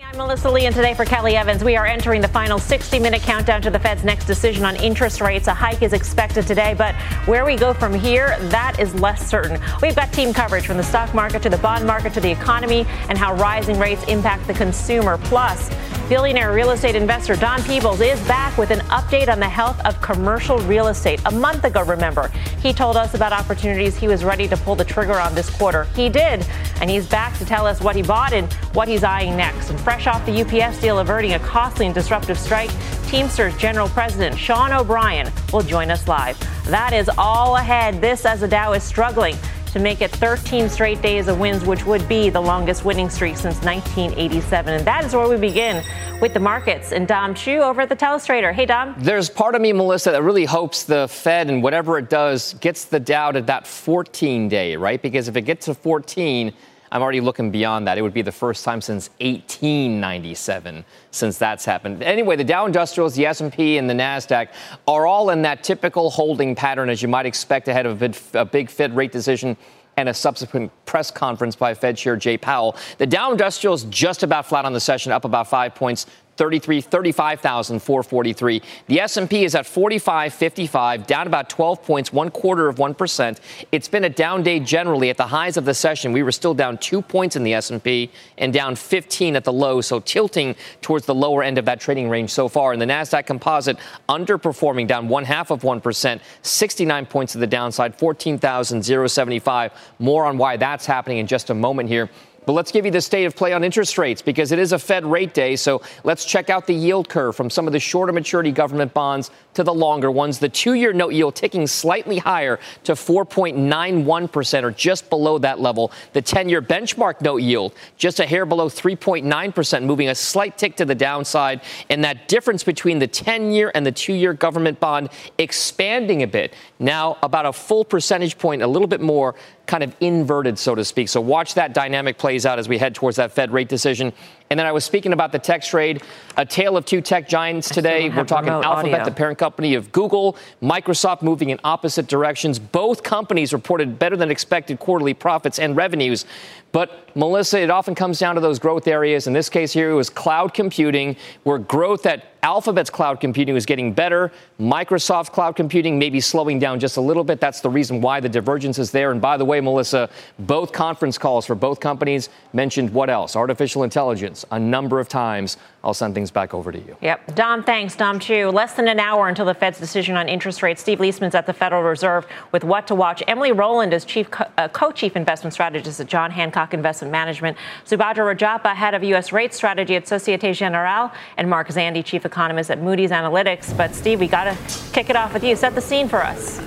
I'm Melissa Lee, and today for Kelly Evans, we are entering the final 60 minute countdown to the Fed's next decision on interest rates. A hike is expected today, but where we go from here, that is less certain. We've got team coverage from the stock market to the bond market to the economy and how rising rates impact the consumer. Plus, billionaire real estate investor Don Peebles is back with an update on the health of commercial real estate. A month ago, remember, he told us about opportunities he was ready to pull the trigger on this quarter. He did, and he's back to tell us what he bought and what he's eyeing next. And fresh off the UPS deal averting a costly and disruptive strike, Teamsters General President Sean O'Brien will join us live. That is all ahead. This as the Dow is struggling to make it 13 straight days of wins, which would be the longest winning streak since 1987. And that is where we begin with the markets. And Dom Chu over at the Telestrator. Hey, Dom. There's part of me, Melissa, that really hopes the Fed and whatever it does gets the Dow to that 14 day, right? Because if it gets to 14, I'm already looking beyond that. It would be the first time since 1897 since that's happened. Anyway, the Dow Industrials, the S&P, and the Nasdaq are all in that typical holding pattern as you might expect ahead of a big Fed rate decision and a subsequent press conference by Fed Chair Jay Powell. The Dow Industrials just about flat on the session, up about five points. 33, 35,443. The S&P is at 45.55, down about 12 points, one quarter of 1%. It's been a down day generally. At the highs of the session, we were still down two points in the S&P and down 15 at the low, so tilting towards the lower end of that trading range so far. And the Nasdaq Composite underperforming, down one half of 1%, 69 points to the downside, 14,075. More on why that's happening in just a moment here. But let's give you the state of play on interest rates because it is a Fed rate day. So let's check out the yield curve from some of the shorter maturity government bonds to the longer ones. The two year note yield ticking slightly higher to 4.91% or just below that level. The 10 year benchmark note yield just a hair below 3.9%, moving a slight tick to the downside. And that difference between the 10 year and the two year government bond expanding a bit. Now about a full percentage point, a little bit more kind of inverted, so to speak. So watch that dynamic plays out as we head towards that Fed rate decision. And then I was speaking about the tech trade, a tale of two tech giants today. We're talking Alphabet, audio. the parent company of Google, Microsoft moving in opposite directions. Both companies reported better than expected quarterly profits and revenues. But Melissa, it often comes down to those growth areas. In this case here, it was cloud computing, where growth at Alphabet's cloud computing was getting better. Microsoft cloud computing may be slowing down just a little bit. That's the reason why the divergence is there. And by the way, Melissa, both conference calls for both companies mentioned what else? Artificial intelligence a number of times. I'll send things back over to you. Yep. Dom, thanks. Dom Chu. Less than an hour until the Fed's decision on interest rates. Steve Liesman's at the Federal Reserve with what to watch. Emily Rowland is chief uh, co-chief investment strategist at John Hancock Investment Management. Subhadra Rajappa, head of U.S. rate strategy at Societe Generale, and Mark Zandi, chief economist at Moody's Analytics. But Steve, we got to kick it off with you. Set the scene for us.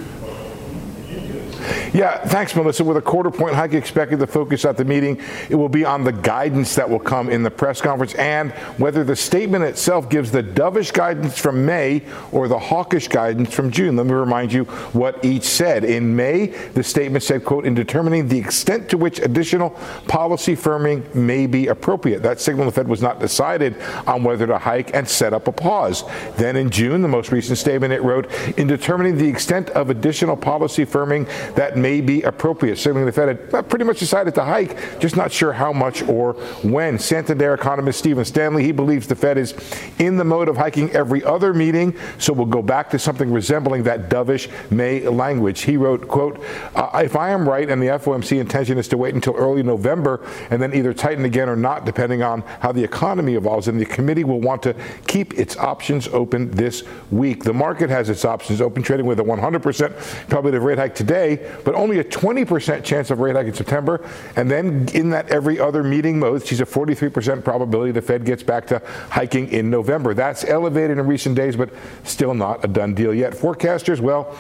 Yeah, thanks, Melissa. With a quarter point hike expected, the focus at the meeting it will be on the guidance that will come in the press conference and whether the statement itself gives the dovish guidance from May or the hawkish guidance from June. Let me remind you what each said. In May, the statement said, "quote In determining the extent to which additional policy firming may be appropriate." That signal the Fed was not decided on whether to hike and set up a pause. Then in June, the most recent statement, it wrote, "In determining the extent of additional policy firming that may be appropriate. Certainly the Fed had pretty much decided to hike, just not sure how much or when. Santander economist Stephen Stanley, he believes the Fed is in the mode of hiking every other meeting, so we'll go back to something resembling that dovish May language. He wrote, quote, uh, if I am right and the FOMC intention is to wait until early November and then either tighten again or not, depending on how the economy evolves, and the committee will want to keep its options open this week. The market has its options open, trading with a 100% probably the rate hike today, but only a 20% chance of rate hike in September. And then in that every other meeting mode, she's a 43% probability the Fed gets back to hiking in November. That's elevated in recent days, but still not a done deal yet. Forecasters, well,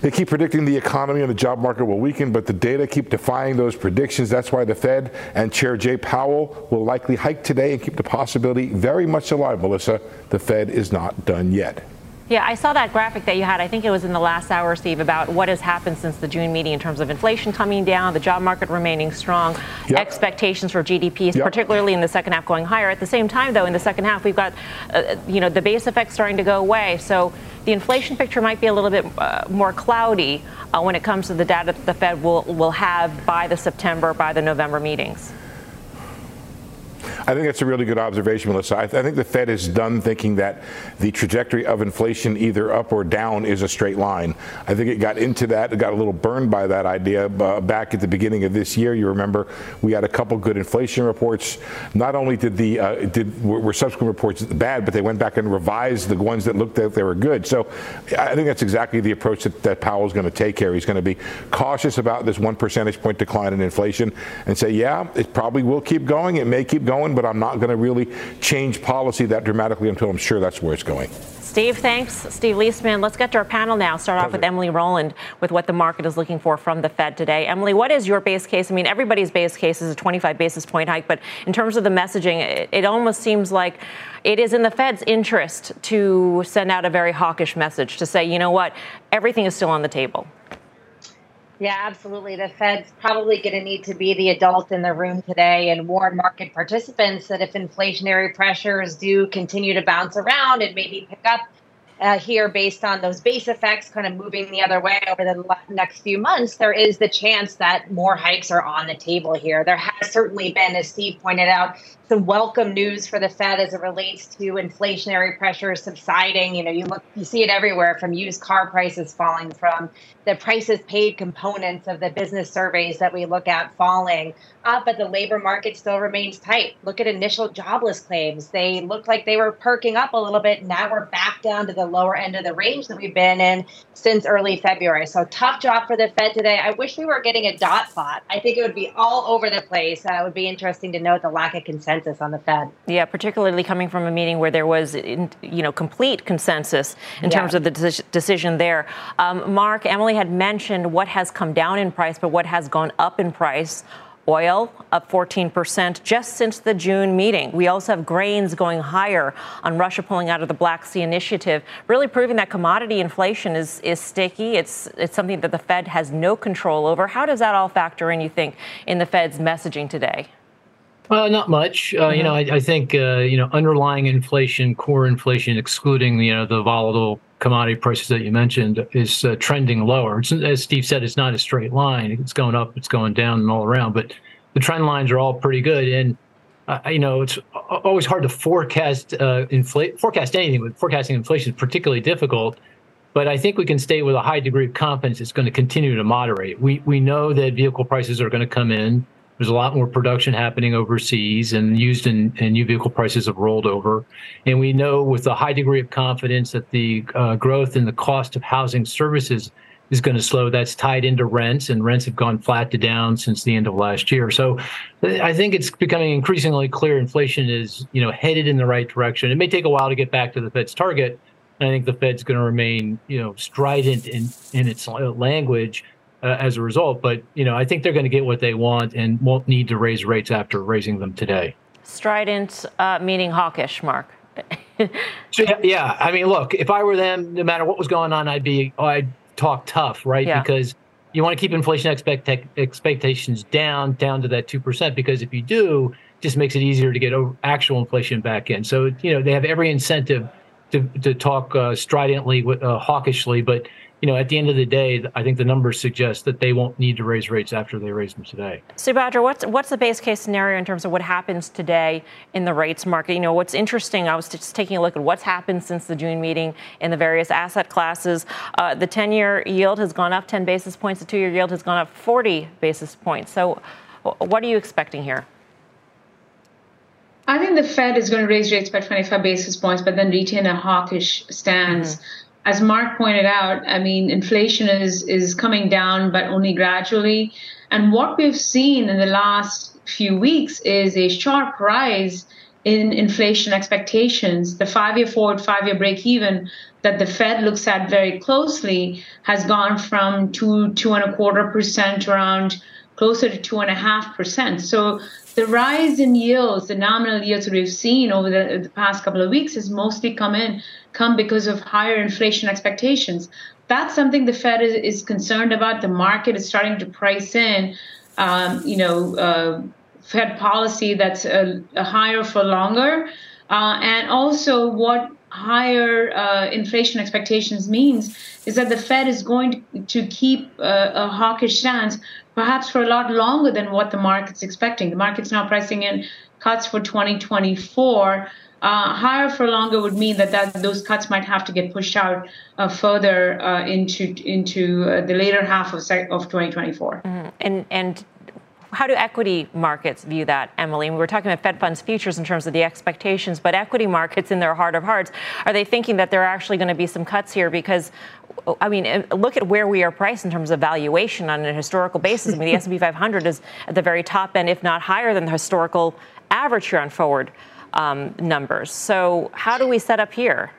they keep predicting the economy and the job market will weaken, but the data keep defying those predictions. That's why the Fed and Chair Jay Powell will likely hike today and keep the possibility very much alive, Melissa. The Fed is not done yet. Yeah, I saw that graphic that you had. I think it was in the last hour, Steve, about what has happened since the June meeting in terms of inflation coming down, the job market remaining strong, yep. expectations for GDP, yep. particularly in the second half, going higher. At the same time, though, in the second half, we've got, uh, you know, the base effect starting to go away. So the inflation picture might be a little bit uh, more cloudy uh, when it comes to the data that the Fed will will have by the September, by the November meetings. I think that's a really good observation, Melissa. I, th- I, think the Fed is done thinking that the trajectory of inflation, either up or down, is a straight line. I think it got into that, it got a little burned by that idea uh, back at the beginning of this year. You remember we had a couple good inflation reports. Not only did the uh, did were subsequent reports bad, but they went back and revised the ones that looked like they were good. So I think that's exactly the approach that, that Powell's going to take here. He's going to be cautious about this one percentage point decline in inflation and say, yeah, it probably will keep going. It may keep going but I'm not going to really change policy that dramatically until I'm sure that's where it's going. Steve, thanks. Steve Liesman. Let's get to our panel now. Start Pleasure. off with Emily Rowland with what the market is looking for from the Fed today. Emily, what is your base case? I mean, everybody's base case is a 25 basis point hike, but in terms of the messaging, it, it almost seems like it is in the Fed's interest to send out a very hawkish message to say, you know what, everything is still on the table. Yeah, absolutely. The Fed's probably going to need to be the adult in the room today and warn market participants that if inflationary pressures do continue to bounce around and maybe pick up uh, here based on those base effects kind of moving the other way over the next few months, there is the chance that more hikes are on the table here. There has certainly been, as Steve pointed out, some welcome news for the Fed as it relates to inflationary pressures subsiding. You know, you look, you see it everywhere from used car prices falling, from the prices paid components of the business surveys that we look at falling. Uh, but the labor market still remains tight. Look at initial jobless claims; they look like they were perking up a little bit. Now we're back down to the lower end of the range that we've been in since early February. So tough job for the Fed today. I wish we were getting a dot plot. I think it would be all over the place. Uh, it would be interesting to note the lack of consensus consensus on the Fed. Yeah, particularly coming from a meeting where there was, you know, complete consensus in yeah. terms of the de- decision there. Um, Mark, Emily had mentioned what has come down in price, but what has gone up in price. Oil up 14% just since the June meeting. We also have grains going higher on Russia pulling out of the Black Sea Initiative, really proving that commodity inflation is, is sticky. It's, it's something that the Fed has no control over. How does that all factor in, you think, in the Fed's messaging today? Uh, not much. Uh, You know, I, I think uh, you know underlying inflation, core inflation, excluding you know the volatile commodity prices that you mentioned, is uh, trending lower. It's, as Steve said, it's not a straight line. It's going up, it's going down, and all around. But the trend lines are all pretty good. And uh, you know, it's always hard to forecast uh, inflate forecast anything. But forecasting inflation is particularly difficult. But I think we can state with a high degree of confidence it's going to continue to moderate. We we know that vehicle prices are going to come in. There's a lot more production happening overseas, and used and, and new vehicle prices have rolled over. And we know with a high degree of confidence that the uh, growth in the cost of housing services is going to slow. That's tied into rents, and rents have gone flat to down since the end of last year. So I think it's becoming increasingly clear inflation is, you know, headed in the right direction. It may take a while to get back to the Fed's target. I think the Fed's going to remain, you know, strident in, in its language uh, as a result. But you know, I think they're going to get what they want and won't need to raise rates after raising them today. Strident, uh, meaning hawkish, Mark. so, yeah, I mean, look, if I were them, no matter what was going on, I'd be, I'd talk tough, right? Yeah. Because you want to keep inflation expect- expectations down, down to that two percent. Because if you do, it just makes it easier to get actual inflation back in. So you know, they have every incentive to to talk uh, stridently, uh, hawkishly, but you know, at the end of the day, I think the numbers suggest that they won't need to raise rates after they raise them today. Subhadra, what's what's the base case scenario in terms of what happens today in the rates market? You know, what's interesting, I was just taking a look at what's happened since the June meeting in the various asset classes. Uh, the 10-year yield has gone up 10 basis points. The two-year yield has gone up 40 basis points. So, what are you expecting here? I think the Fed is going to raise rates by 25 basis points, but then retain a hawkish stance. Mm-hmm as Mark pointed out, I mean, inflation is is coming down, but only gradually. And what we've seen in the last few weeks is a sharp rise in inflation expectations. The five-year forward, five-year break-even that the Fed looks at very closely has gone from two, two and a quarter percent around closer to two and a half percent. So the rise in yields, the nominal yields that we've seen over the, the, past couple of weeks has mostly come in, come because of higher inflation expectations. That's something the Fed is, is concerned about. The market is starting to price in, um, you know, uh, Fed policy that's a, a higher for longer, uh, and also what higher uh, inflation expectations means is that the Fed is going to, keep uh, a hawkish stance perhaps for a lot longer than what the market's expecting. The market's now pricing in cuts for 2024. Uh, higher for longer would mean that, that those cuts might have to get pushed out uh, further uh, into into uh, the later half of, of 2024. Mm-hmm. And and how do equity markets view that, Emily? We were talking about Fed funds futures in terms of the expectations, but equity markets, in their heart of hearts, are they thinking that there are actually going to be some cuts here? Because, I mean, look at where we are priced in terms of valuation on a historical basis. I mean, the S&P 500 is at the very top end, if not higher than the historical average here on forward um, numbers. So, how do we set up here?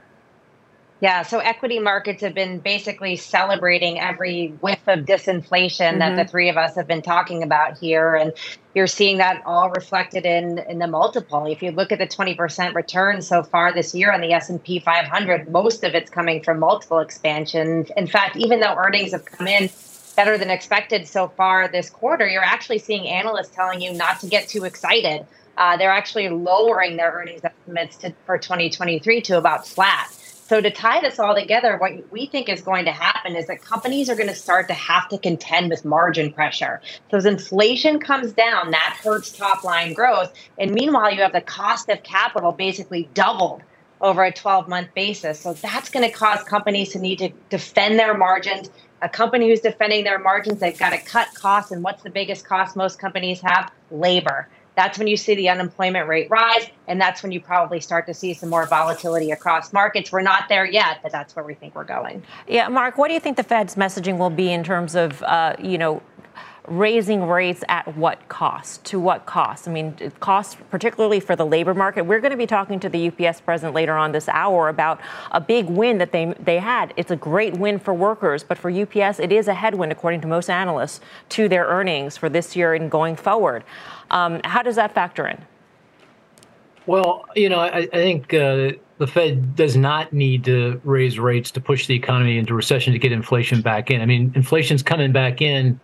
Yeah, so equity markets have been basically celebrating every whiff of disinflation mm-hmm. that the mm-hmm. three of us have been talking about here. And you're seeing that all reflected in, in the multiple. If you look at the 20% return so far this year on the S&P 500, most of it's coming from multiple expansion. In fact, even though earnings have come in better than expected so far this quarter, you're actually seeing analysts telling you not to get too excited. Uh, they're actually lowering their earnings estimates to, for 2023 to about flat. So, to tie this all together, what we think is going to happen is that companies are going to start to have to contend with margin pressure. So, as inflation comes down, that hurts top line growth. And meanwhile, you have the cost of capital basically doubled over a 12 month basis. So, that's going to cause companies to need to defend their margins. A company who's defending their margins, they've got to cut costs. And what's the biggest cost most companies have? Labor that's when you see the unemployment rate rise, and that's when you probably start to see some more volatility across markets. We're not there yet, but that's where we think we're going. Yeah, Mark, what do you think the Fed's messaging will be in terms of, uh, you know, raising rates at what cost? To what cost? I mean, cost particularly for the labor market. We're going to be talking to the UPS president later on this hour about a big win that they they had. It's a great win for workers, but for UPS, it is a headwind, according to most analysts, to their earnings for this year and going forward. Um, how does that factor in? Well, you know, I, I think uh, the Fed does not need to raise rates to push the economy into recession to get inflation back in. I mean, inflation's coming back in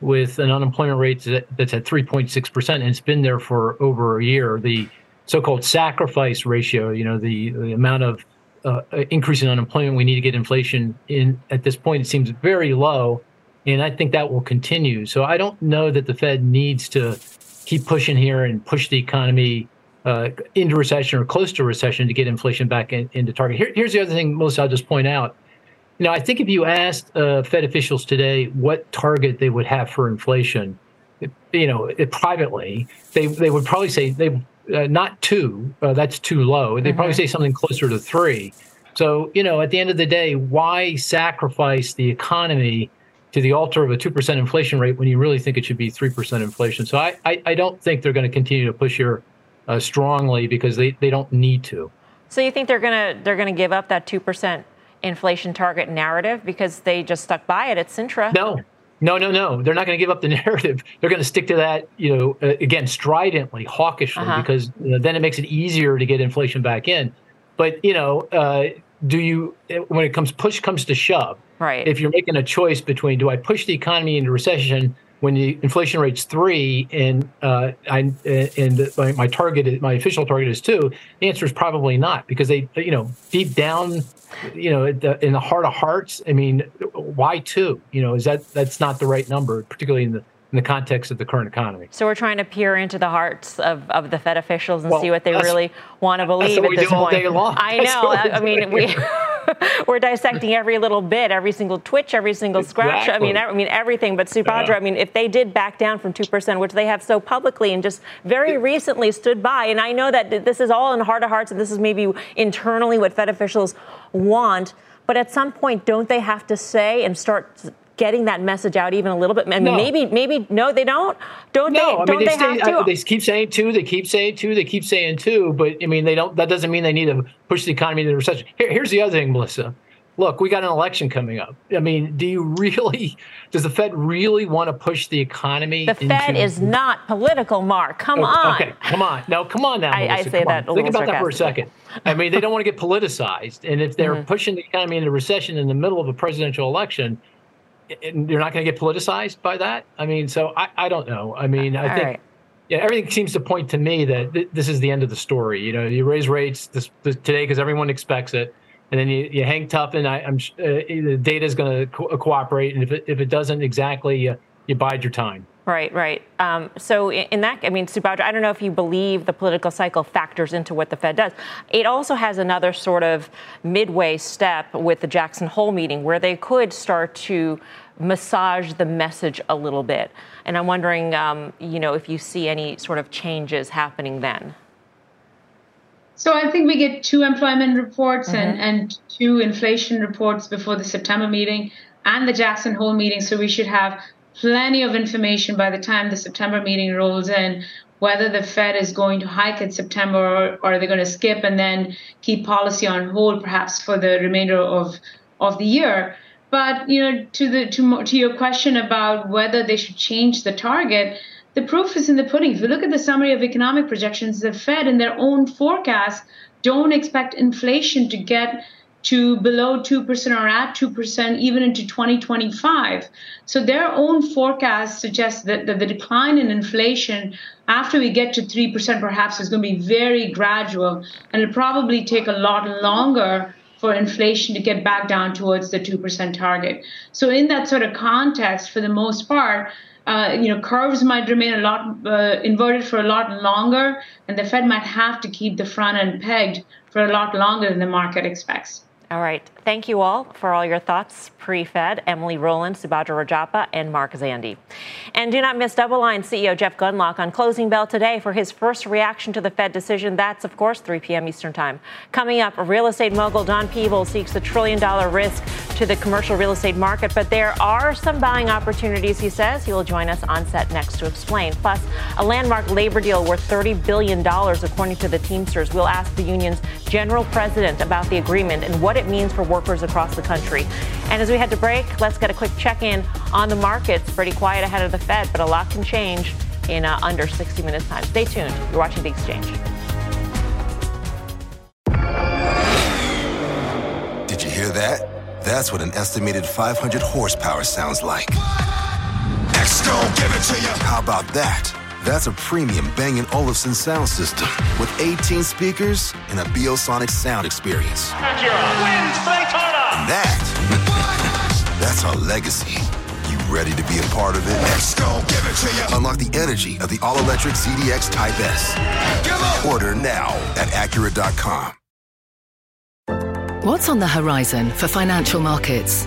with an unemployment rate that's at 3.6%, and it's been there for over a year. The so-called sacrifice ratio, you know, the, the amount of uh, increase in unemployment we need to get inflation in at this point, it seems very low, and I think that will continue. So I don't know that the Fed needs to keep pushing here and push the economy uh, into recession or close to recession to get inflation back in, into target. Here, here's the other thing, Melissa, I'll just point out. You know, I think if you asked uh, Fed officials today what target they would have for inflation, you know, it, privately, they they would probably say they uh, not two. Uh, that's too low. They'd mm-hmm. probably say something closer to three. So, you know, at the end of the day, why sacrifice the economy to the altar of a 2% inflation rate when you really think it should be 3% inflation. So I, I, I don't think they're going to continue to push here uh, strongly because they, they don't need to. So you think they're going to they're going to give up that 2% inflation target narrative because they just stuck by it at Sintra? No. No, no, no. They're not going to give up the narrative. They're going to stick to that, you know, uh, again, stridently, hawkishly, uh-huh. because you know, then it makes it easier to get inflation back in. But, you know, uh, do you, when it comes, push comes to shove, Right. If you're making a choice between do I push the economy into recession when the inflation rate's three and uh, I and my, my target, my official target is two, the answer is probably not because they, you know, deep down, you know, in the heart of hearts, I mean, why two? You know, is that that's not the right number, particularly in the in the context of the current economy. So we're trying to peer into the hearts of, of the Fed officials and well, see what they really want to believe at this point. I know. I, I mean, we we're dissecting every little bit, every single twitch, every single scratch. Exactly. I mean, I mean everything. But Subhadra, yeah. I mean, if they did back down from two percent, which they have so publicly and just very recently stood by, and I know that this is all in heart of hearts, and this is maybe internally what Fed officials want. But at some point, don't they have to say and start getting that message out even a little bit? And No. maybe, maybe no, they don't. Don't No, they? I mean don't they, they, to? uh, they keep saying two, they keep saying two, they keep saying two, but I mean they don't. That doesn't mean they need to push the economy into recession. Here, here's the other thing, Melissa. Look, we got an election coming up. I mean, do you really? Does the Fed really want to push the economy? the Fed is not political, Mark. Come on. Okay, come on. No, come on now. I- I say that Think about that for a second. I mean, they don't want to get politicized, and if they're Mm-hmm. pushing the economy into recession in the middle of a presidential election, you're not going to get politicized by that. I mean, so I, I don't know. I mean, I All think. right. Yeah, everything seems to point to me that th- this is the end of the story. You know, you raise rates this, this today because everyone expects it, and then you, you hang tough, and I, I'm uh, the data is going to co- cooperate, and if it, if it doesn't exactly, you, you bide your time. Right, right. Um, so in, that, I mean, Subhadra, I don't know if you believe the political cycle factors into what the Fed does. It also has another sort of midway step with the Jackson Hole meeting where they could start to massage the message a little bit. And I'm wondering, um, you know, if you see any sort of changes happening then. So I think we get two employment reports Mm-hmm. and, and two inflation reports before the September meeting and the Jackson Hole meeting. So we should have plenty of information by the time the September meeting rolls in, whether the Fed is going to hike in September or, or are they going to skip and then keep policy on hold perhaps for the remainder of, of the year. But you know, to the to, to your question about whether they should change the target, the proof is in the pudding. If you look at the summary of economic projections, the Fed in their own forecast don't expect inflation to get to below 2% or at 2% even into 2025. So their own forecast suggests that, the decline in inflation after we get to 3% perhaps is going to be very gradual and it'll probably take a lot longer for inflation to get back down towards the 2% target. So in that sort of context, for the most part, uh, you know, curves might remain a lot uh, inverted for a lot longer, and the Fed might have to keep the front end pegged for a lot longer than the market expects. All right. Thank you all for all your thoughts pre-Fed. Emily Rowland, Subhadra Rajappa, and Mark Zandi. And do not miss Double Line CEO Jeff Gundlach on Closing Bell today for his first reaction to the Fed decision. That's, of course, 3 p.m. Eastern Time. Coming up, real estate mogul Don Peebles seeks the trillion dollar risk to the commercial real estate market, but there are some buying opportunities, he says. He will join us on set next to explain. Plus, a landmark labor deal worth $30 billion, according to the Teamsters. We'll ask the union's general president about the agreement and what it means for workers across the country. And as we head to break, let's get a quick check in on the markets. Pretty quiet ahead of the Fed, but a lot can change in uh, under 60 minutes time. Stay tuned. You're watching The Exchange. Did you hear that? That's what an estimated 500 horsepower sounds like. Next, don't give it to you. How about that? That's a premium Bang & Olufsen sound system with 18 speakers and a Biosonic sound experience. And that, that's our legacy. You ready to be a part of it? Let's go, give it to you. Unlock the energy of the all-electric ZDX Type S. Order now at Acura.com. What's on the horizon for financial markets?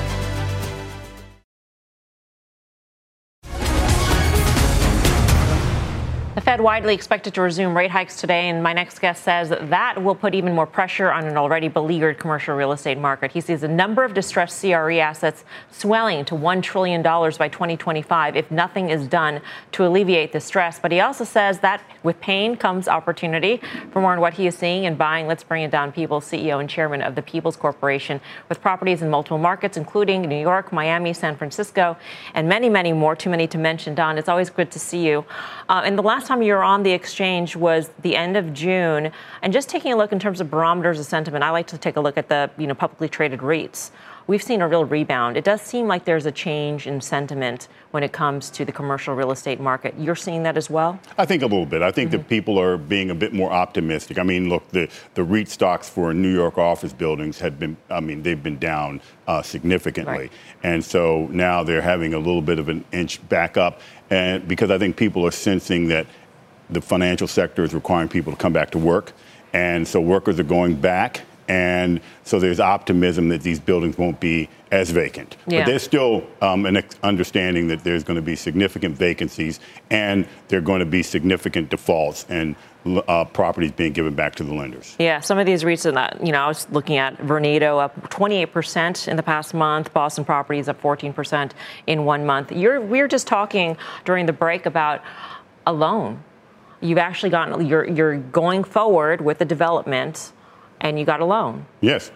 The Fed widely expected to resume rate hikes today, and my next guest says that, will put even more pressure on an already beleaguered commercial real estate market. He sees the number of distressed CRE assets swelling to $1 trillion by 2025 if nothing is done to alleviate the stress. But he also says that with pain comes opportunity. For more on what he is seeing and buying, let's bring it down. Peebles, CEO and chairman of the Peebles Corporation, with properties in multiple markets, including New York, Miami, San Francisco, and many, many more. Too many to mention. Don, it's always good to see you. Uh, and the last time you were on the exchange was the end of June. And just taking a look in terms of barometers of sentiment, I like to take a look at the you know publicly traded REITs. We've seen a real rebound. It does seem like there's a change in sentiment when it comes to the commercial real estate market. You're seeing that as well? I think a little bit. I think mm-hmm. that people are being a bit more optimistic. I mean, look, the, the REIT stocks for New York office buildings had been, I mean, they've been down uh, significantly. Right. And so now they're having a little bit of an inch back up. And because I think people are sensing that the financial sector is requiring people to come back to work. And so workers are going back and so there's optimism that these buildings won't be as vacant. Yeah. But there's still um, an understanding that there's going to be significant vacancies and there are going to be significant defaults and uh, properties being given back to the lenders. Yeah, some of these REITs, that, you know, I was looking at Vornado up 28% in the past month, Boston Properties up 14% in one month. You're, we were just talking during the break about a loan. You've actually gotten, you're, you're going forward with the development and you got a loan. Yes.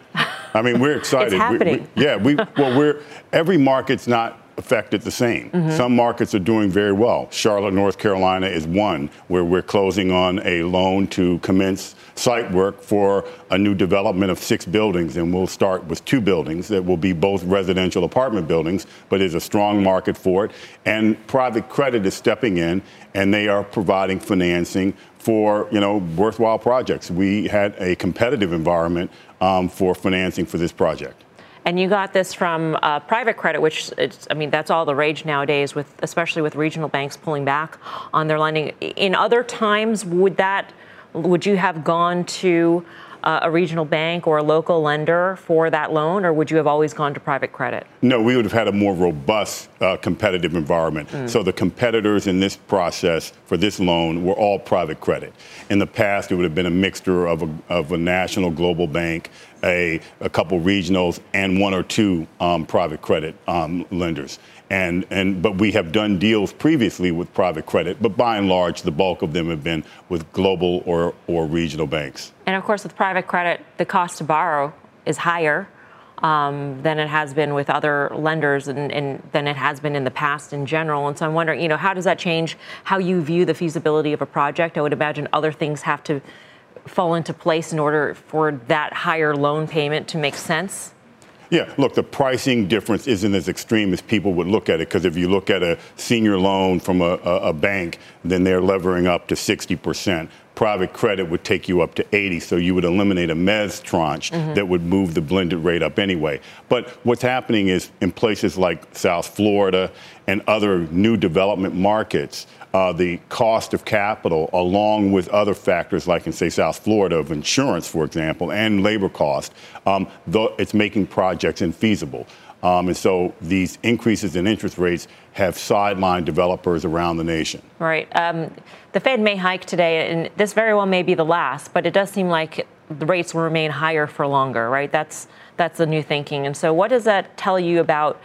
I mean, we're excited. it's happening. We, we, yeah, we well, we're every market's not affected the same. Mm-hmm. Some markets are doing very well. Charlotte, North Carolina is one where we're closing on a loan to commence site work for a new development of six buildings, and we'll start with two buildings that will be both residential apartment buildings, but there's a strong market for it. And private credit is stepping in, and they are providing financing for you know worthwhile projects. We had a competitive environment um, for financing for this project. And you got this from uh, private credit, which I mean that's all the rage nowadays, with especially with regional banks pulling back on their lending. In other times, would that would you have gone to uh, a regional bank or a local lender for that loan, or would you have always gone to private credit? No, we would have had a more robust uh, competitive environment. Mm. So the competitors in this process for this loan were all private credit. In the past, it would have been a mixture of a, of a national global bank, a, a couple regionals, and one or two um, private credit um, lenders. And, and, but we have done deals previously with private credit, but by and large, the bulk of them have been with global or, or regional banks. And of course, with private credit, the cost to borrow is higher um, than it has been with other lenders and, and, than it has been in the past in general. And so I'm wondering, you know, how does that change how you view the feasibility of a project? I would imagine other things have to fall into place in order for that higher loan payment to make sense. Yeah, look, the pricing difference isn't as extreme as people would look at it because if you look at a senior loan from a, a, a bank, then they're levering up to 60% private credit would take you up to 80, so you would eliminate a mezz tranche mm-hmm. that would move the blended rate up anyway. But what's happening is in places like South Florida and other new development markets, uh, the cost of capital, along with other factors like in, say, South Florida of insurance, for example, and labor cost, um, it's making projects infeasible. Um, and so these increases in interest rates have sidelined developers around the nation. Right. Um, the Fed may hike today, and this very well may be the last, but it does seem like the rates will remain higher for longer, right? That's, that's the new thinking. And so, what does that tell you about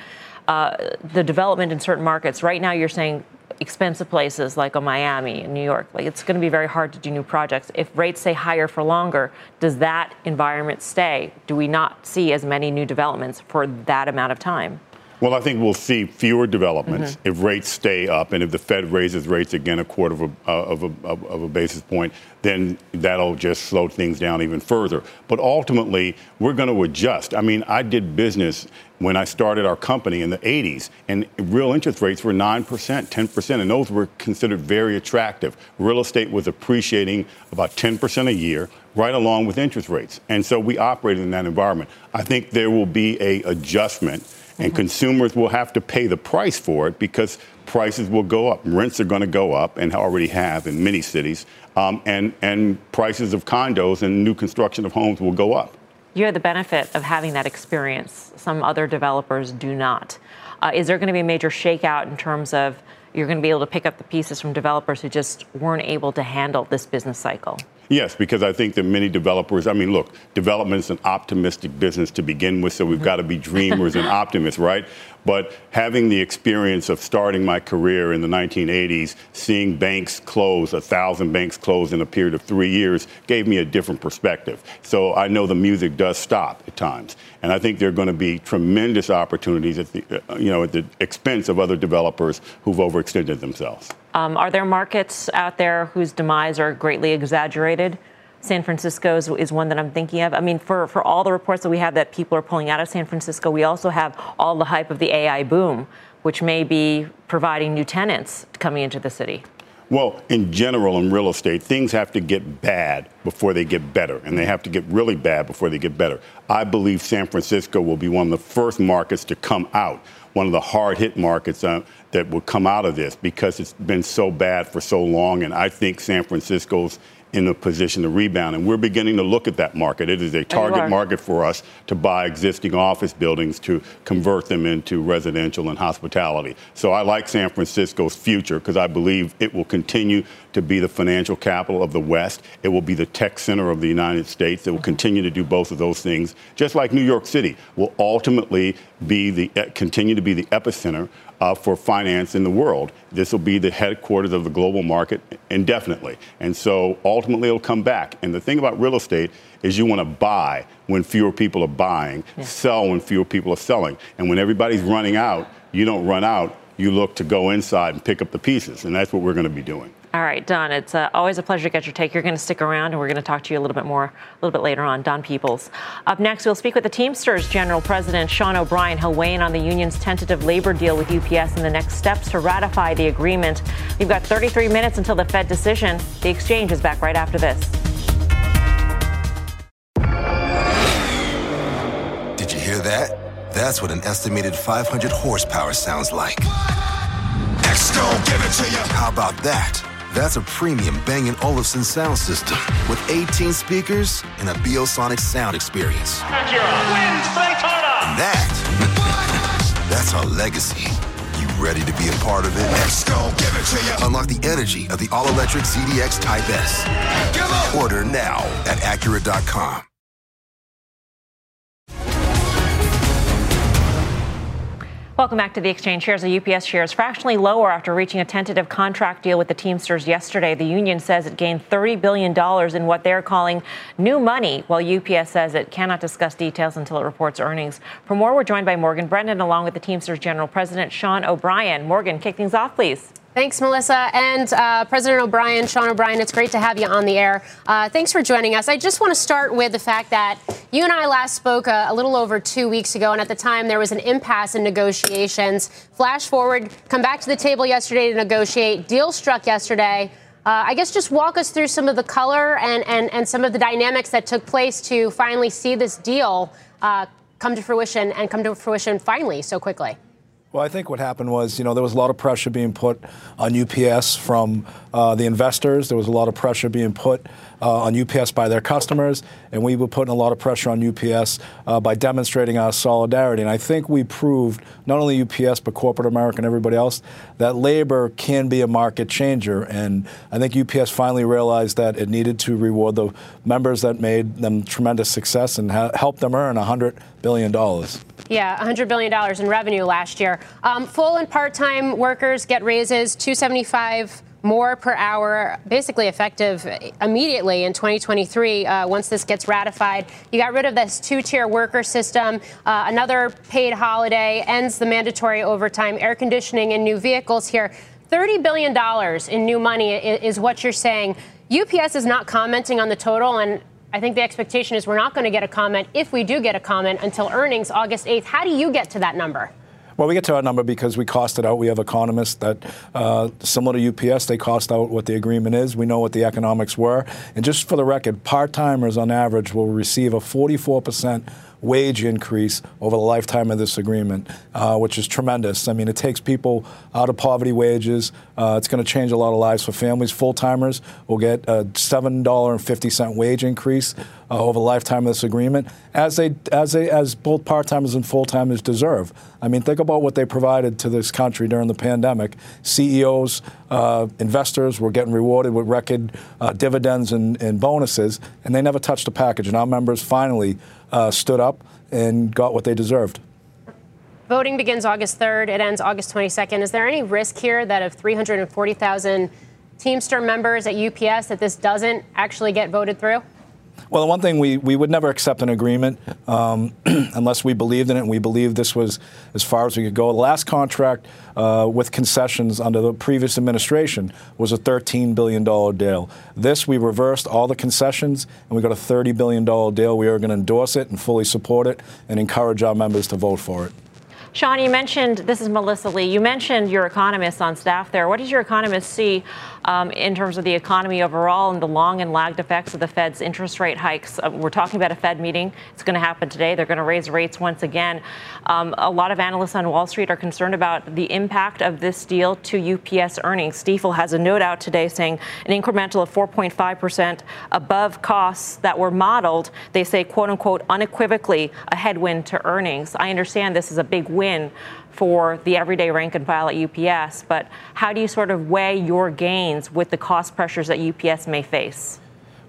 uh, the development in certain markets? Right now, you're saying expensive places like a Miami and New York, like it's going to be very hard to do new projects. If rates stay higher for longer, does that environment stay? Do we not see as many new developments for that amount of time? Well, I think we'll see fewer developments mm-hmm. if rates stay up, and if the Fed raises rates again a quarter of a, uh, of, a, of a basis point, then that'll just slow things down even further. But ultimately, we're going to adjust. I mean, I did business when I started our company in the 80s, and real interest rates were 9%, 10%, and those were considered very attractive. Real estate was appreciating about 10% a year, right along with interest rates. And so we operated in that environment. I think there will be a adjustment and consumers will have to pay the price for it because prices will go up. Rents are going to go up and already have in many cities. Um, and, and prices of condos and new construction of homes will go up. You have the benefit of having that experience. Some other developers do not. Uh, is there going to be a major shakeout in terms of you're going to be able to pick up the pieces from developers who just weren't able to handle this business cycle? Yes, because I think that many developers, I mean, look, development is an optimistic business to begin with, so we've mm-hmm. got to be dreamers and optimists, right? But having the experience of starting my career in the 1980s, seeing banks close, a thousand banks close in a period of three years, gave me a different perspective. So I know the music does stop at times, and I think there are going to be tremendous opportunities at the, uh, you know, at the expense of other developers who've overextended themselves. Um, are there markets out there whose demise are greatly exaggerated San Francisco is, is, one that I'm thinking of. I mean, for, for all the reports that we have that people are pulling out of San Francisco, we also have all the hype of the AI boom, which may be providing new tenants coming into the city. Well, in general, in real estate, things have to get bad before they get better, and they have to get really bad before they get better. I believe San Francisco will be one of the first markets to come out, one of the hard hit markets uh, that will come out of this because it's been so bad for so long. And I think San Francisco's in a position to rebound. And we're beginning to look at that market. It is a target market for us to buy existing office buildings to convert them into residential and hospitality. So I like San Francisco's future because I believe it will continue to be the financial capital of the West. It will be the tech center of the United States. It will continue to do both of those things, just like New York City will ultimately be the continue to be the epicenter uh, for finance in the world. This will be the headquarters of the global market indefinitely. And so ultimately it'll come back. And the thing about real estate is you want to buy when fewer people are buying, yeah. sell when fewer people are selling. And when everybody's running out, you don't run out, you look to go inside and pick up the pieces. And that's what we're going to be doing. All right, Don, it's uh, always a pleasure to get your take. You're going to stick around, and we're going to talk to you a little bit more a little bit later on. Don Peebles. Up next, we'll speak with the Teamsters General President Sean O'Brien. He'll weigh in on the union's tentative labor deal with UPS and the next steps to ratify the agreement. We've got 33 minutes until the Fed decision. The exchange is back right after this. Did you hear that? That's what an estimated 500 horsepower sounds like. Next, give it to you. How about that? That's a premium Bang & Olufsen sound system with 18 speakers and a Biosonic sound experience. And that, that's our legacy. You ready to be a part of it? Let's go, give it to you. Unlock the energy of the all-electric ZDX Type S. Order now at Acura.com. Welcome back to the exchange. Shares of UPS shares fractionally lower after reaching a tentative contract deal with the Teamsters yesterday. The union says it gained $30 billion in what they're calling new money, while UPS says it cannot discuss details until it reports earnings. For more, we're joined by Morgan Brennan along with the Teamsters General President Sean O'Brien. Morgan, kick things off, please. Thanks, Melissa. And uh, President O'Brien, Sean O'Brien, it's great to have you on the air. Uh, thanks for joining us. I just want to start with the fact that you and I last spoke a, a, little over two weeks ago, and at the time there was an impasse in negotiations. Flash forward, come back to the table yesterday to negotiate. Deal struck yesterday. Uh, I guess just walk us through some of the color and, and, and some of the dynamics that took place to finally see this deal uh, come to fruition and come to fruition finally so quickly. Well, I think what happened was, you know, there was a lot of pressure being put on UPS from uh, the investors. There was a lot of pressure being put uh, on UPS by their customers, and we were putting a lot of pressure on UPS uh, by demonstrating our solidarity. And I think we proved, not only UPS, but corporate America and everybody else, that labor can be a market changer. And I think UPS finally realized that it needed to reward the members that made them tremendous success and ha- help them earn $100 billion. Yeah, $100 billion in revenue last year. Um, full and part time workers get raises, 275 more per hour, basically effective immediately in 2023 uh, once this gets ratified. You got rid of this two tier worker system. Uh, another paid holiday ends the mandatory overtime, air conditioning, and new vehicles here. $30 billion in new money is what you're saying. UPS is not commenting on the total, and I think the expectation is we're not going to get a comment if we do get a comment until earnings August 8th. How do you get to that number? Well, we get to our number because we cost it out. We have economists that, uh, similar to UPS, they cost out what the agreement is. We know what the economics were. And just for the record, part timers on average will receive a 44 percent wage increase over the lifetime of this agreement, uh, which is tremendous. I mean, it takes people out of poverty wages. Uh, it's going to change a lot of lives for families. Full timers will get a $7.50 wage increase uh, over the lifetime of this agreement, as they, as they, as both part timers and full timers deserve. I mean, think about what they provided to this country during the pandemic. CEOs, uh, investors were getting rewarded with record uh, dividends and, and bonuses, and they never touched the package. And our members finally uh, stood up and got what they deserved. Voting begins August 3rd. It ends August 22nd. Is there any risk here that of 340,000 Teamster members at UPS that this doesn't actually get voted through? Well, the one thing we, we would never accept an agreement um, unless we believed in it and we believed this was as far as we could go. The last contract uh, with concessions under the previous administration was a $13 billion deal. This, we reversed all the concessions and we got a $30 billion deal. We are going to endorse it and fully support it and encourage our members to vote for it. Sean, you mentioned this is Melissa Lee. You mentioned your economists on staff there. What does your economist see um, in terms of the economy overall and the long and lagged effects of the Fed's interest rate hikes. Uh, we're talking about a Fed meeting. It's going to happen today. They're going to raise rates once again. Um, a lot of analysts on Wall Street are concerned about the impact of this deal to UPS earnings. Stifel has a note out today saying an incremental of 4.5% above costs that were modeled. They say, quote unquote, unequivocally a headwind to earnings. I understand this is a big win for the everyday rank and file at UPS, but how do you sort of weigh your gains with the cost pressures that UPS may face?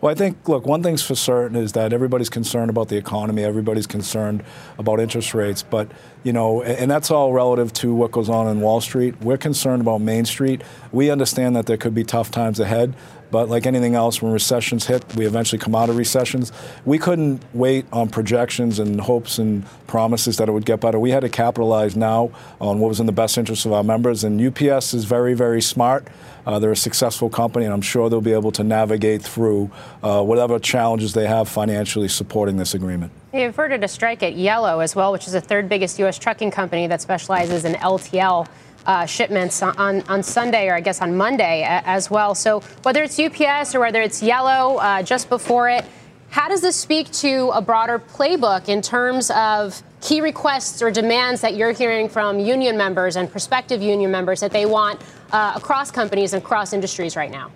Well, I think, look, one thing's for certain is that everybody's concerned about the economy, everybody's concerned about interest rates, but, you know, and that's all relative to what goes on in Wall Street. We're concerned about Main Street. We understand that there could be tough times ahead, but like anything else, when recessions hit, we eventually come out of recessions. We couldn't wait on projections and hopes and promises that it would get better. We had to capitalize now on what was in the best interest of our members. And UPS is very, very smart. Uh, they're a successful company, and I'm sure they'll be able to navigate through uh, whatever challenges they have financially supporting this agreement. They averted a strike at Yellow as well, which is the third biggest U.S. trucking company that specializes in LTL uh, shipments on, on Sunday or I guess on Monday as well. So whether it's UPS or whether it's Yellow uh, just before it, how does this speak to a broader playbook in terms of key requests or demands that you're hearing from union members and prospective union members that they want uh, across companies and across industries right now?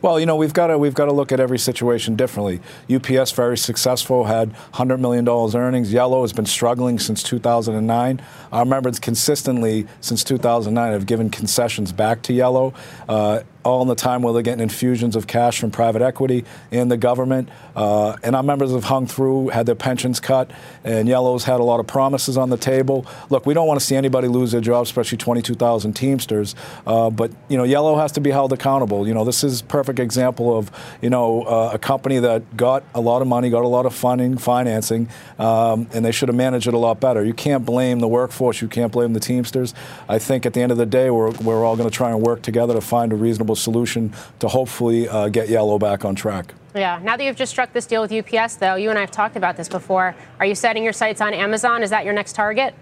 Well, you know, we've got to we've got to look at every situation differently. UPS very successful, had 100 million dollars earnings. Yellow has been struggling since 2009. Our members consistently since 2009 have given concessions back to Yellow. Uh, all in the time where they're getting infusions of cash from private equity and the government. Uh, and our members have hung through, had their pensions cut, and Yellow's had a lot of promises on the table. Look, we don't want to see anybody lose their job, especially 22,000 Teamsters. Uh, but you know, Yellow has to be held accountable. You know, this is a perfect example of you know uh, a company that got a lot of money, got a lot of funding, financing, um, and they should have managed it a lot better. You can't blame the workforce. You can't blame the Teamsters. I think at the end of the day, we're, we're all going to try and work together to find a reasonable solution to hopefully uh, get Yellow back on track. Yeah. Now that you've just struck this deal with UPS, though, you and I have talked about this before. Are you setting your sights on Amazon? Is that your next target?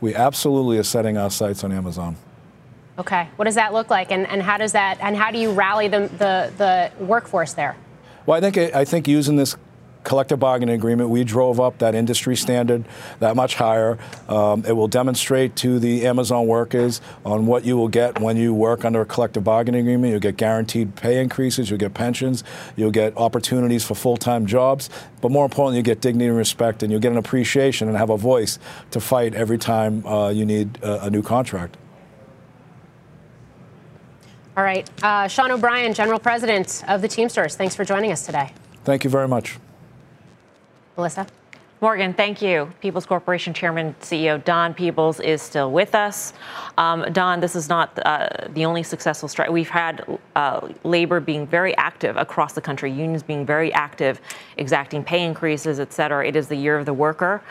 We absolutely are setting our sights on Amazon. Okay. What does that look like, and, and how does that and how do you rally the, the, the workforce there? Well, I think I think using this collective bargaining agreement, we drove up that industry standard that much higher. Um, it will demonstrate to the Amazon workers on what you will get when you work under a collective bargaining agreement. You'll get guaranteed pay increases, you'll get pensions, you'll get opportunities for full time jobs, but more importantly, you get dignity and respect, and you'll get an appreciation and have a voice to fight every time uh, you need a, a, new contract. All right. Uh, Sean O'Brien, General President of the Teamsters, thanks for joining us today. Thank you very much. Melissa? Morgan, thank you. Peebles Corporation Chairman CEO Don Peebles is still with us. Um, Don, this is not uh, the only successful strike. We've had uh, labor being very active across the country, unions being very active, exacting pay increases, et cetera. It is the year of the worker.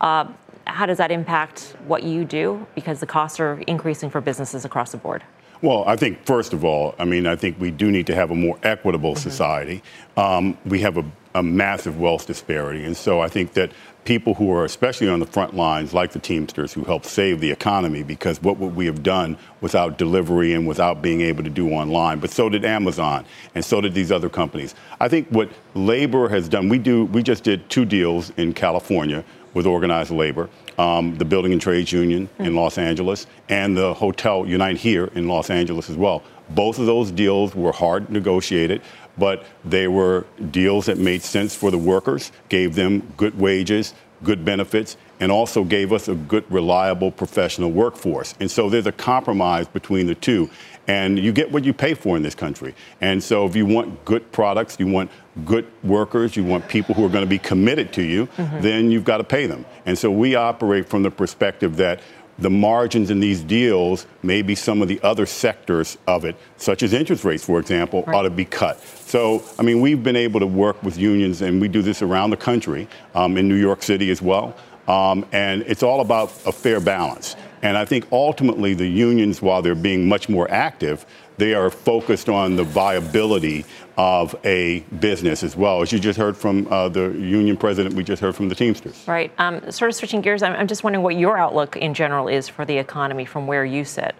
Uh, how does that impact what you do? Because the costs are increasing for businesses across the board. Well, I think first of all, I mean, I think we do need to have a more equitable mm-hmm. society. Um, we have a, a, massive wealth disparity, and so I think that people who are especially on the front lines, like the Teamsters, who help save the economy, because what would we have done without delivery and without being able to do online? But so did Amazon, and so did these other companies. I think what labor has done, we do, we just did two deals in California with organized labor um, the Building and Trades Union mm-hmm. in hmm. Los Angeles, and the Hotel UNITE HERE in Los Angeles as well. Both of those deals were hard negotiated, but they were deals that made sense for the workers, gave them good wages, good benefits, and also gave us a good, reliable professional workforce. And so there's a compromise between the two. And you get what you pay for in this country. And so if you want good products, you want good workers, you want people who are going to be committed to you, mm-hmm. then you've got to pay them. And so we operate from the perspective that the margins in these deals, maybe some of the other sectors of it, such as interest rates, for example, right. ought to be cut. So, I mean, we've been able to work with unions, and we do this around the country, um, in New York City as well. Um, and it's all about a fair balance. And I think ultimately the unions, while they're being much more active, they are focused on the viability of a business as well. As you just heard from uh, the union president, we just heard from the Teamsters. Right. Um, sort of switching gears, I'm, I'm just wondering what your outlook in general is for the economy from where you sit.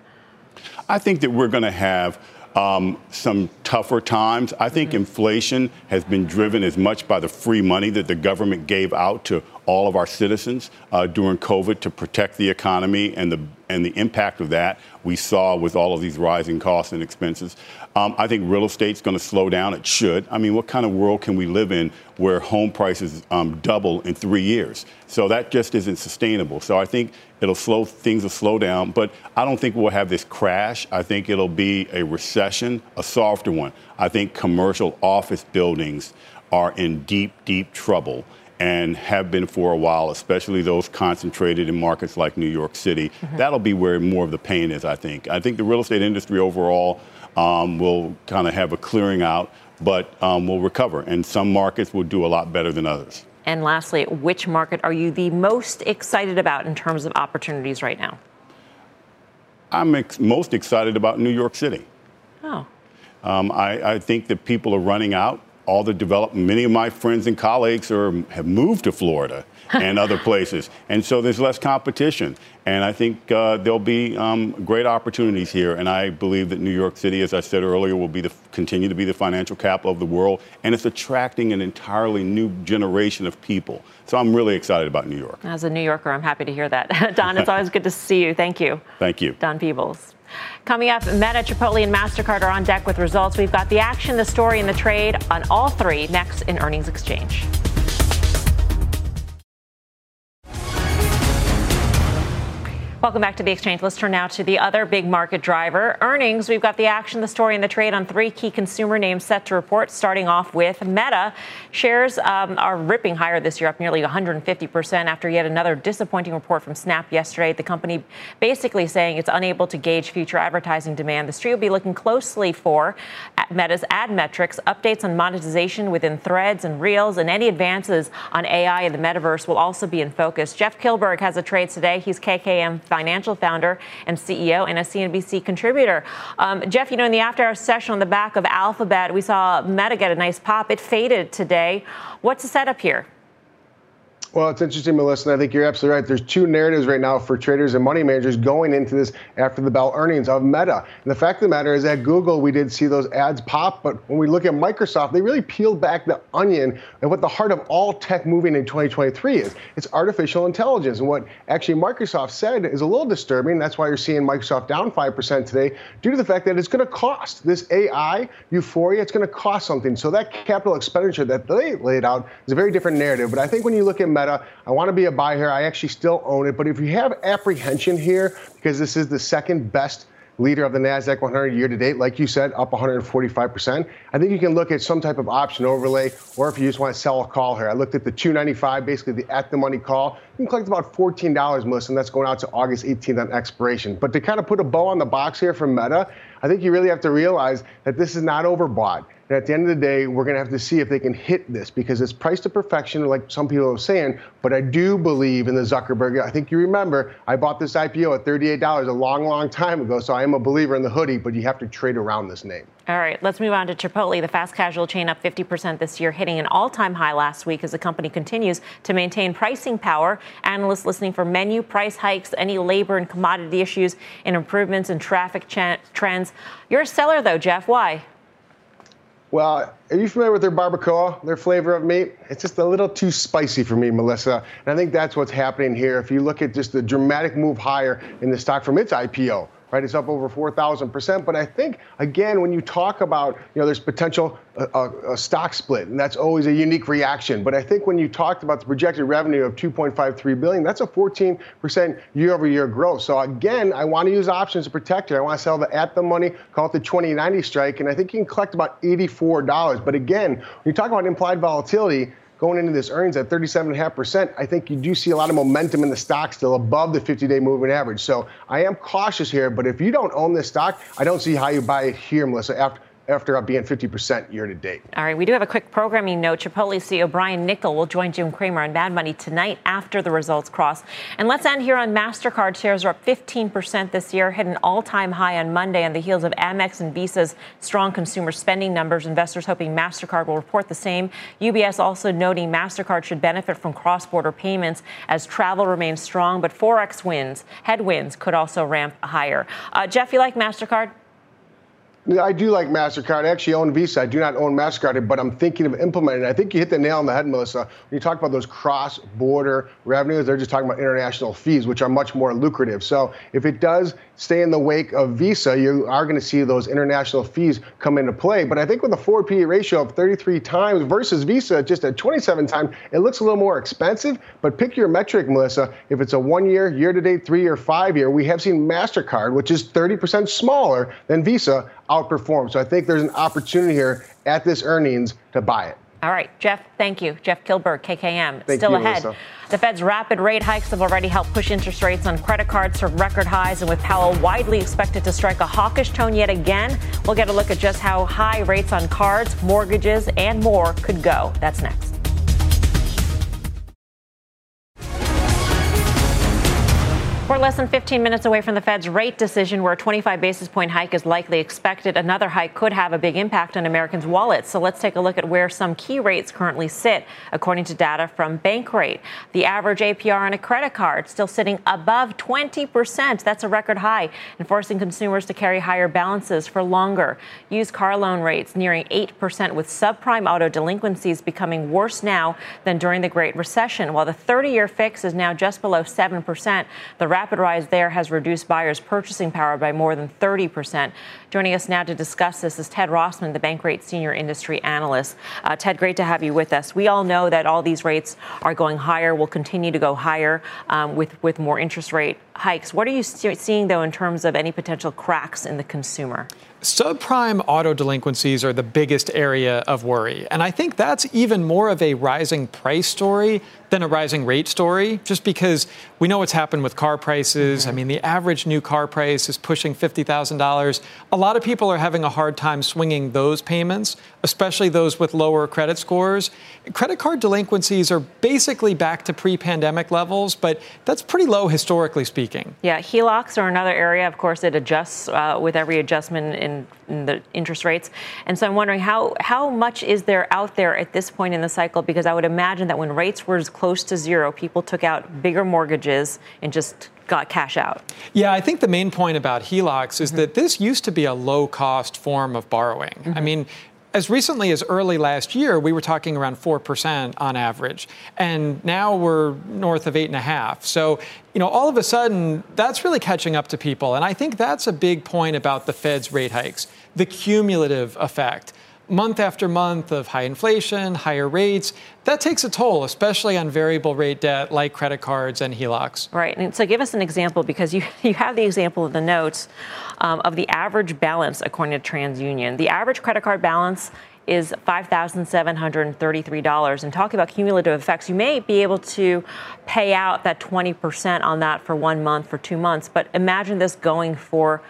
I think that we're going to have um, some tougher times. I think mm-hmm. inflation has been driven as much by the free money that the government gave out to all of our citizens uh, during COVID to protect the economy and the and the impact of that we saw with all of these rising costs and expenses. Um, I think real estate's going to slow down. It should. I mean, what kind of world can we live in where home prices um, double in three years? So that just isn't sustainable. So I think it'll slow things will slow down, but I don't think we'll have this crash. I think it'll be a recession, a softer one. I think commercial office buildings are in deep, deep trouble and have been for a while, especially those concentrated in markets like New York City. Mm-hmm. That'll be where more of the pain is, I think. I think the real estate industry overall um, will kind of have a clearing out, but um, will recover. And some markets will do a lot better than others. And lastly, which market are you the most excited about in terms of opportunities right now? I'm ex- most excited about New York City. Oh. Um, I, I think that people are running out all the development. Many of my friends and colleagues are, have moved to Florida and other places, and so there's less competition. And I think uh, there'll be um, great opportunities here. And I believe that New York City, as I said earlier, will be the, continue to be the financial capital of the world, and it's attracting an entirely new generation of people. So I'm really excited about New York. As a New Yorker, I'm happy to hear that. Don, it's always good to see you. Thank you. Thank you. Don Peebles. Coming up, Meta, Chipotle, and MasterCard are on deck with results. We've got the action, the story, and the trade on all three next in Earnings Exchange. Welcome back to the exchange. Let's turn now to the other big market driver, earnings. We've got the action, the story, and the trade on three key consumer names set to report, starting off with Meta. Shares um, are ripping higher this year, up nearly 150% after yet another disappointing report from Snap yesterday. The company basically saying it's unable to gauge future advertising demand. The street will be looking closely for Meta's ad metrics, updates on monetization within threads and reels, and any advances on AI and the metaverse will also be in focus. Jeff Kilburg has a trade today. He's KKM financial founder and CEO and a CNBC contributor. Um, Jeff, you know, in the after hours session on the back of Alphabet, we saw Meta get a nice pop. It faded today. What's the setup here? Well, it's interesting, Melissa, and I think you're absolutely right. There's two narratives right now for traders and money managers going into this after the bell earnings of Meta. And the fact of the matter is at Google, we did see those ads pop, but when we look at Microsoft, they really peeled back the onion and what the heart of all tech moving in 2023 is. It's artificial intelligence. And what actually Microsoft said is a little disturbing. That's why you're seeing Microsoft down 5% today due to the fact that it's going to cost. This AI euphoria, it's going to cost something. So that capital expenditure that they laid out is a very different narrative. But I think when you look at Meta, Meta. Uh, I want to be a buy here. I actually still own it. But if you have apprehension here, because this is the second best leader of the NASDAQ 100 year to date, like you said, up 145%. I think you can look at some type of option overlay, or if you just want to sell a call here. I looked at the 295, basically the at the money call. You can collect about $14, Melissa, and that's going out to August 18th on expiration. But to kind of put a bow on the box here for Meta, I think you really have to realize that this is not overbought. And at the end of the day, we're going to have to see if they can hit this because it's priced to perfection, like some people are saying. But I do believe in the Zuckerberg. I think you remember I bought this IPO at $38 a long, long time ago. So I am a believer in the hoodie, but you have to trade around this name. All right, let's move on to Chipotle. The fast casual chain up 50% this year, hitting an all time high last week as the company continues to maintain pricing power. Analysts listening for menu price hikes, any labor and commodity issues, and improvements in traffic ch- trends. You're a seller, though, Jeff. Why? Well, are you familiar with their barbacoa, their flavor of meat? It's just a little too spicy for me, Melissa. And I think that's what's happening here. If you look at just the dramatic move higher in the stock from its IPO, right? It's up over 4,000%. But I think, again, when you talk about, you know, there's potential uh, uh, a, stock split, and that's always a unique reaction. But I think when you talked about the projected revenue of 2.53 billion, that's a 14% year-over-year growth. So again, I want to use options to protect it. I want to sell the at the money, call it the 2090 strike, and I think you can collect about $84. But again, when you talk about implied volatility, going into this earnings at 37.5%, I think you do see a lot of momentum in the stock still above the 50 day moving average. So I am cautious here, but if you don't own this stock, I don't see how you buy it here, Melissa, after after being 50% year to date. All right, we do have a quick programming note. Chipotle CEO Brian Niccol will join Jim Cramer on Mad Money tonight after the results cross. And let's end here on MasterCard. Shares are up 15% this year, hit an all time high on Monday on the heels of Amex and Visa's strong consumer spending numbers. Investors hoping MasterCard will report the same. UBS also noting MasterCard should benefit from cross border payments as travel remains strong, but Forex wins, headwinds could also ramp higher. Uh, Jeff, you like MasterCard? I do like MasterCard. I actually own Visa. I do not own MasterCard, but I'm thinking of implementing it. I think you hit the nail on the head, Melissa. When you talk about those cross border revenues, they're just talking about international fees, which are much more lucrative. So if it does stay in the wake of Visa, you are going to see those international fees come into play. But I think with a forward PE ratio of 33 times versus Visa just at 27 times, it looks a little more expensive. But pick your metric, Melissa. If it's a one year, year to date, three year, five year, we have seen MasterCard, which is 30% smaller than Visa, outperform. So I think there's an opportunity here at this earnings to buy it. All right, Jeff, thank you. Jeff Kilburg, KKM. Thank Still you, ahead. Melissa. The Fed's rapid rate hikes have already helped push interest rates on credit cards to record highs, and with Powell widely expected to strike a hawkish tone yet again, we'll get a look at just how high rates on cards, mortgages, and more could go. That's next. We're less than 15 minutes away from the Fed's rate decision, where a 25 basis point hike is likely expected. Another hike could have a big impact on Americans' wallets. So let's take a look at where some key rates currently sit, according to data from Bankrate. The average APR on a credit card still sitting above 20%. That's a record high, and forcing consumers to carry higher balances for longer. Used car loan rates nearing 8%, with subprime auto delinquencies becoming worse now than during the Great Recession. While the 30 year fix is now just below 7%, the rapid rise there has reduced buyers' purchasing power by more than 30%. Joining us now to discuss this is Ted Rossman, the Bankrate Senior Industry Analyst. Uh, Ted, great to have you with us. We all know that all these rates are going higher, will continue to go higher um, with, with more interest rate hikes. What are you seeing, though, in terms of any potential cracks in the consumer? Subprime auto delinquencies are the biggest area of worry. And I think that's even more of a rising price story than a rising rate story, just because we know what's happened with car prices. Mm-hmm. I mean, the average new car price is pushing $50,000. A lot of people are having a hard time swinging those payments, especially those with lower credit scores. Credit card delinquencies are basically back to pre pandemic levels, but that's pretty low historically speaking. Yeah, HELOCs are another area. Of course, it adjusts uh, with every adjustment in, in, the interest rates. And so I'm wondering how, how much is there out there at this point in the cycle? Because I would imagine that when rates were as close to zero, people took out bigger mortgages and just got cash out. Yeah, I think the main point about HELOCs is mm-hmm. that this used to be a low cost form of borrowing. Mm-hmm. I mean, as recently as early last year, we were talking around 4% on average. And now we're north of 8.5. So, you know, all of a sudden, that's really catching up to people. And I think that's a big point about the Fed's rate hikes the cumulative effect month after month of high inflation, higher rates, that takes a toll, especially on variable rate debt like credit cards and HELOCs. Right. And so give us an example because you, you have the example of the notes um, of the average balance according to TransUnion. The average credit card balance is $5,733. And talking about cumulative effects, you may be able to pay out that 20% on that for one month, for two months. But imagine this going for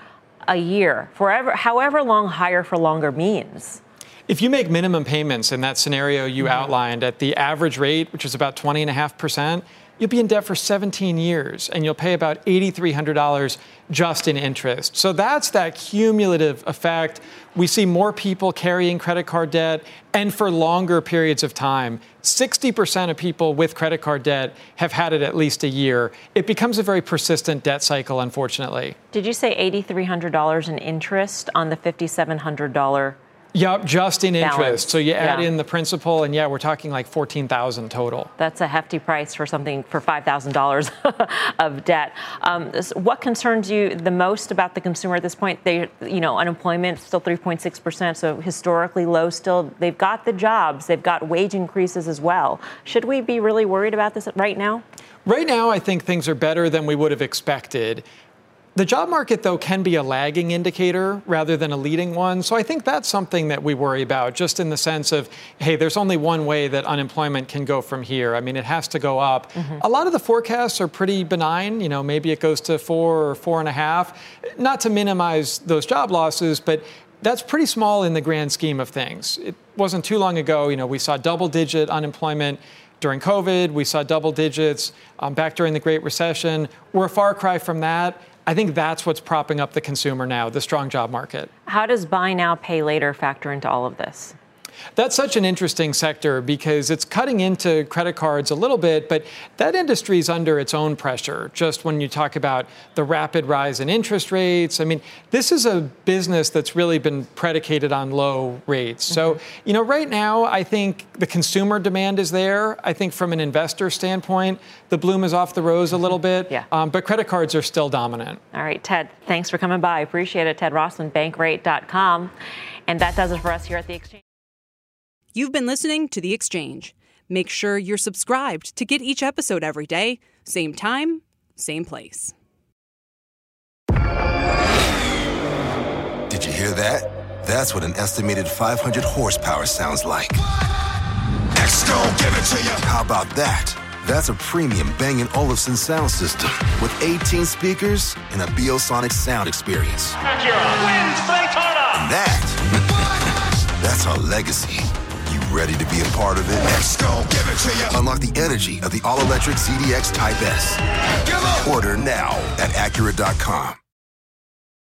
a year, forever, however long higher for longer means. If you make minimum payments in that scenario you mm-hmm. outlined at the average rate, which is about 20.5%, you'll be in debt for 17 years and you'll pay about $8,300 just in interest. So that's that cumulative effect. We see more people carrying credit card debt and for longer periods of time. 60% of people with credit card debt have had it at least a year. It becomes a very persistent debt cycle, unfortunately. Did you say $8,300 in interest on the $5,700 Yep, just in interest. Balance. So you add yeah. in the principal, and yeah, we're talking like fourteen thousand total. That's a hefty price for something for five thousand dollars of debt. Um, what concerns you the most about the consumer at this point? They, you know, unemployment still three point six percent, so historically low. Still, they've got the jobs, they've got wage increases as well. Should we be really worried about this right now? Right now, I think things are better than we would have expected The job market, though, can be a lagging indicator rather than a leading one. So I think that's something that we worry about, just in the sense of, hey, there's only one way that unemployment can go from here. I mean, it has to go up. Mm-hmm. A lot of the forecasts are pretty benign. You know, maybe it goes to four or four and a half. Not to minimize those job losses, but that's pretty small in the grand scheme of things. It wasn't too long ago, you know, we saw double digit unemployment during COVID. We saw double digits um, back during the Great Recession. We're a far cry from that. I think that's what's propping up the consumer now, the strong job market. How does buy now, pay later factor into all of this? That's such an interesting sector because it's cutting into credit cards a little bit, but that industry is under its own pressure. Just when you talk about the rapid rise in interest rates, I mean, this is a business that's really been predicated on low rates. Mm-hmm. So, you know, right now, I think the consumer demand is there. I think from an investor standpoint, the bloom is off the rose a little bit. Yeah. Um, but credit cards are still dominant. All right, Ted, thanks for coming by. Appreciate it. Ted Rossman, bankrate.com. And that does it for us here at the Exchange. You've been listening to The Exchange. Make sure you're subscribed to get each episode every day, same time, same place. Did you hear that? That's what an estimated 500 horsepower sounds like. Next, give it to you. How about that? That's a premium Bang & Olufsen sound system with 18 speakers and a Biosonic sound experience. And that, that's our legacy Ready to be a part of it? Let's go, give it to you. Unlock the energy of the all-electric ZDX Type S. Order now at Acura.com.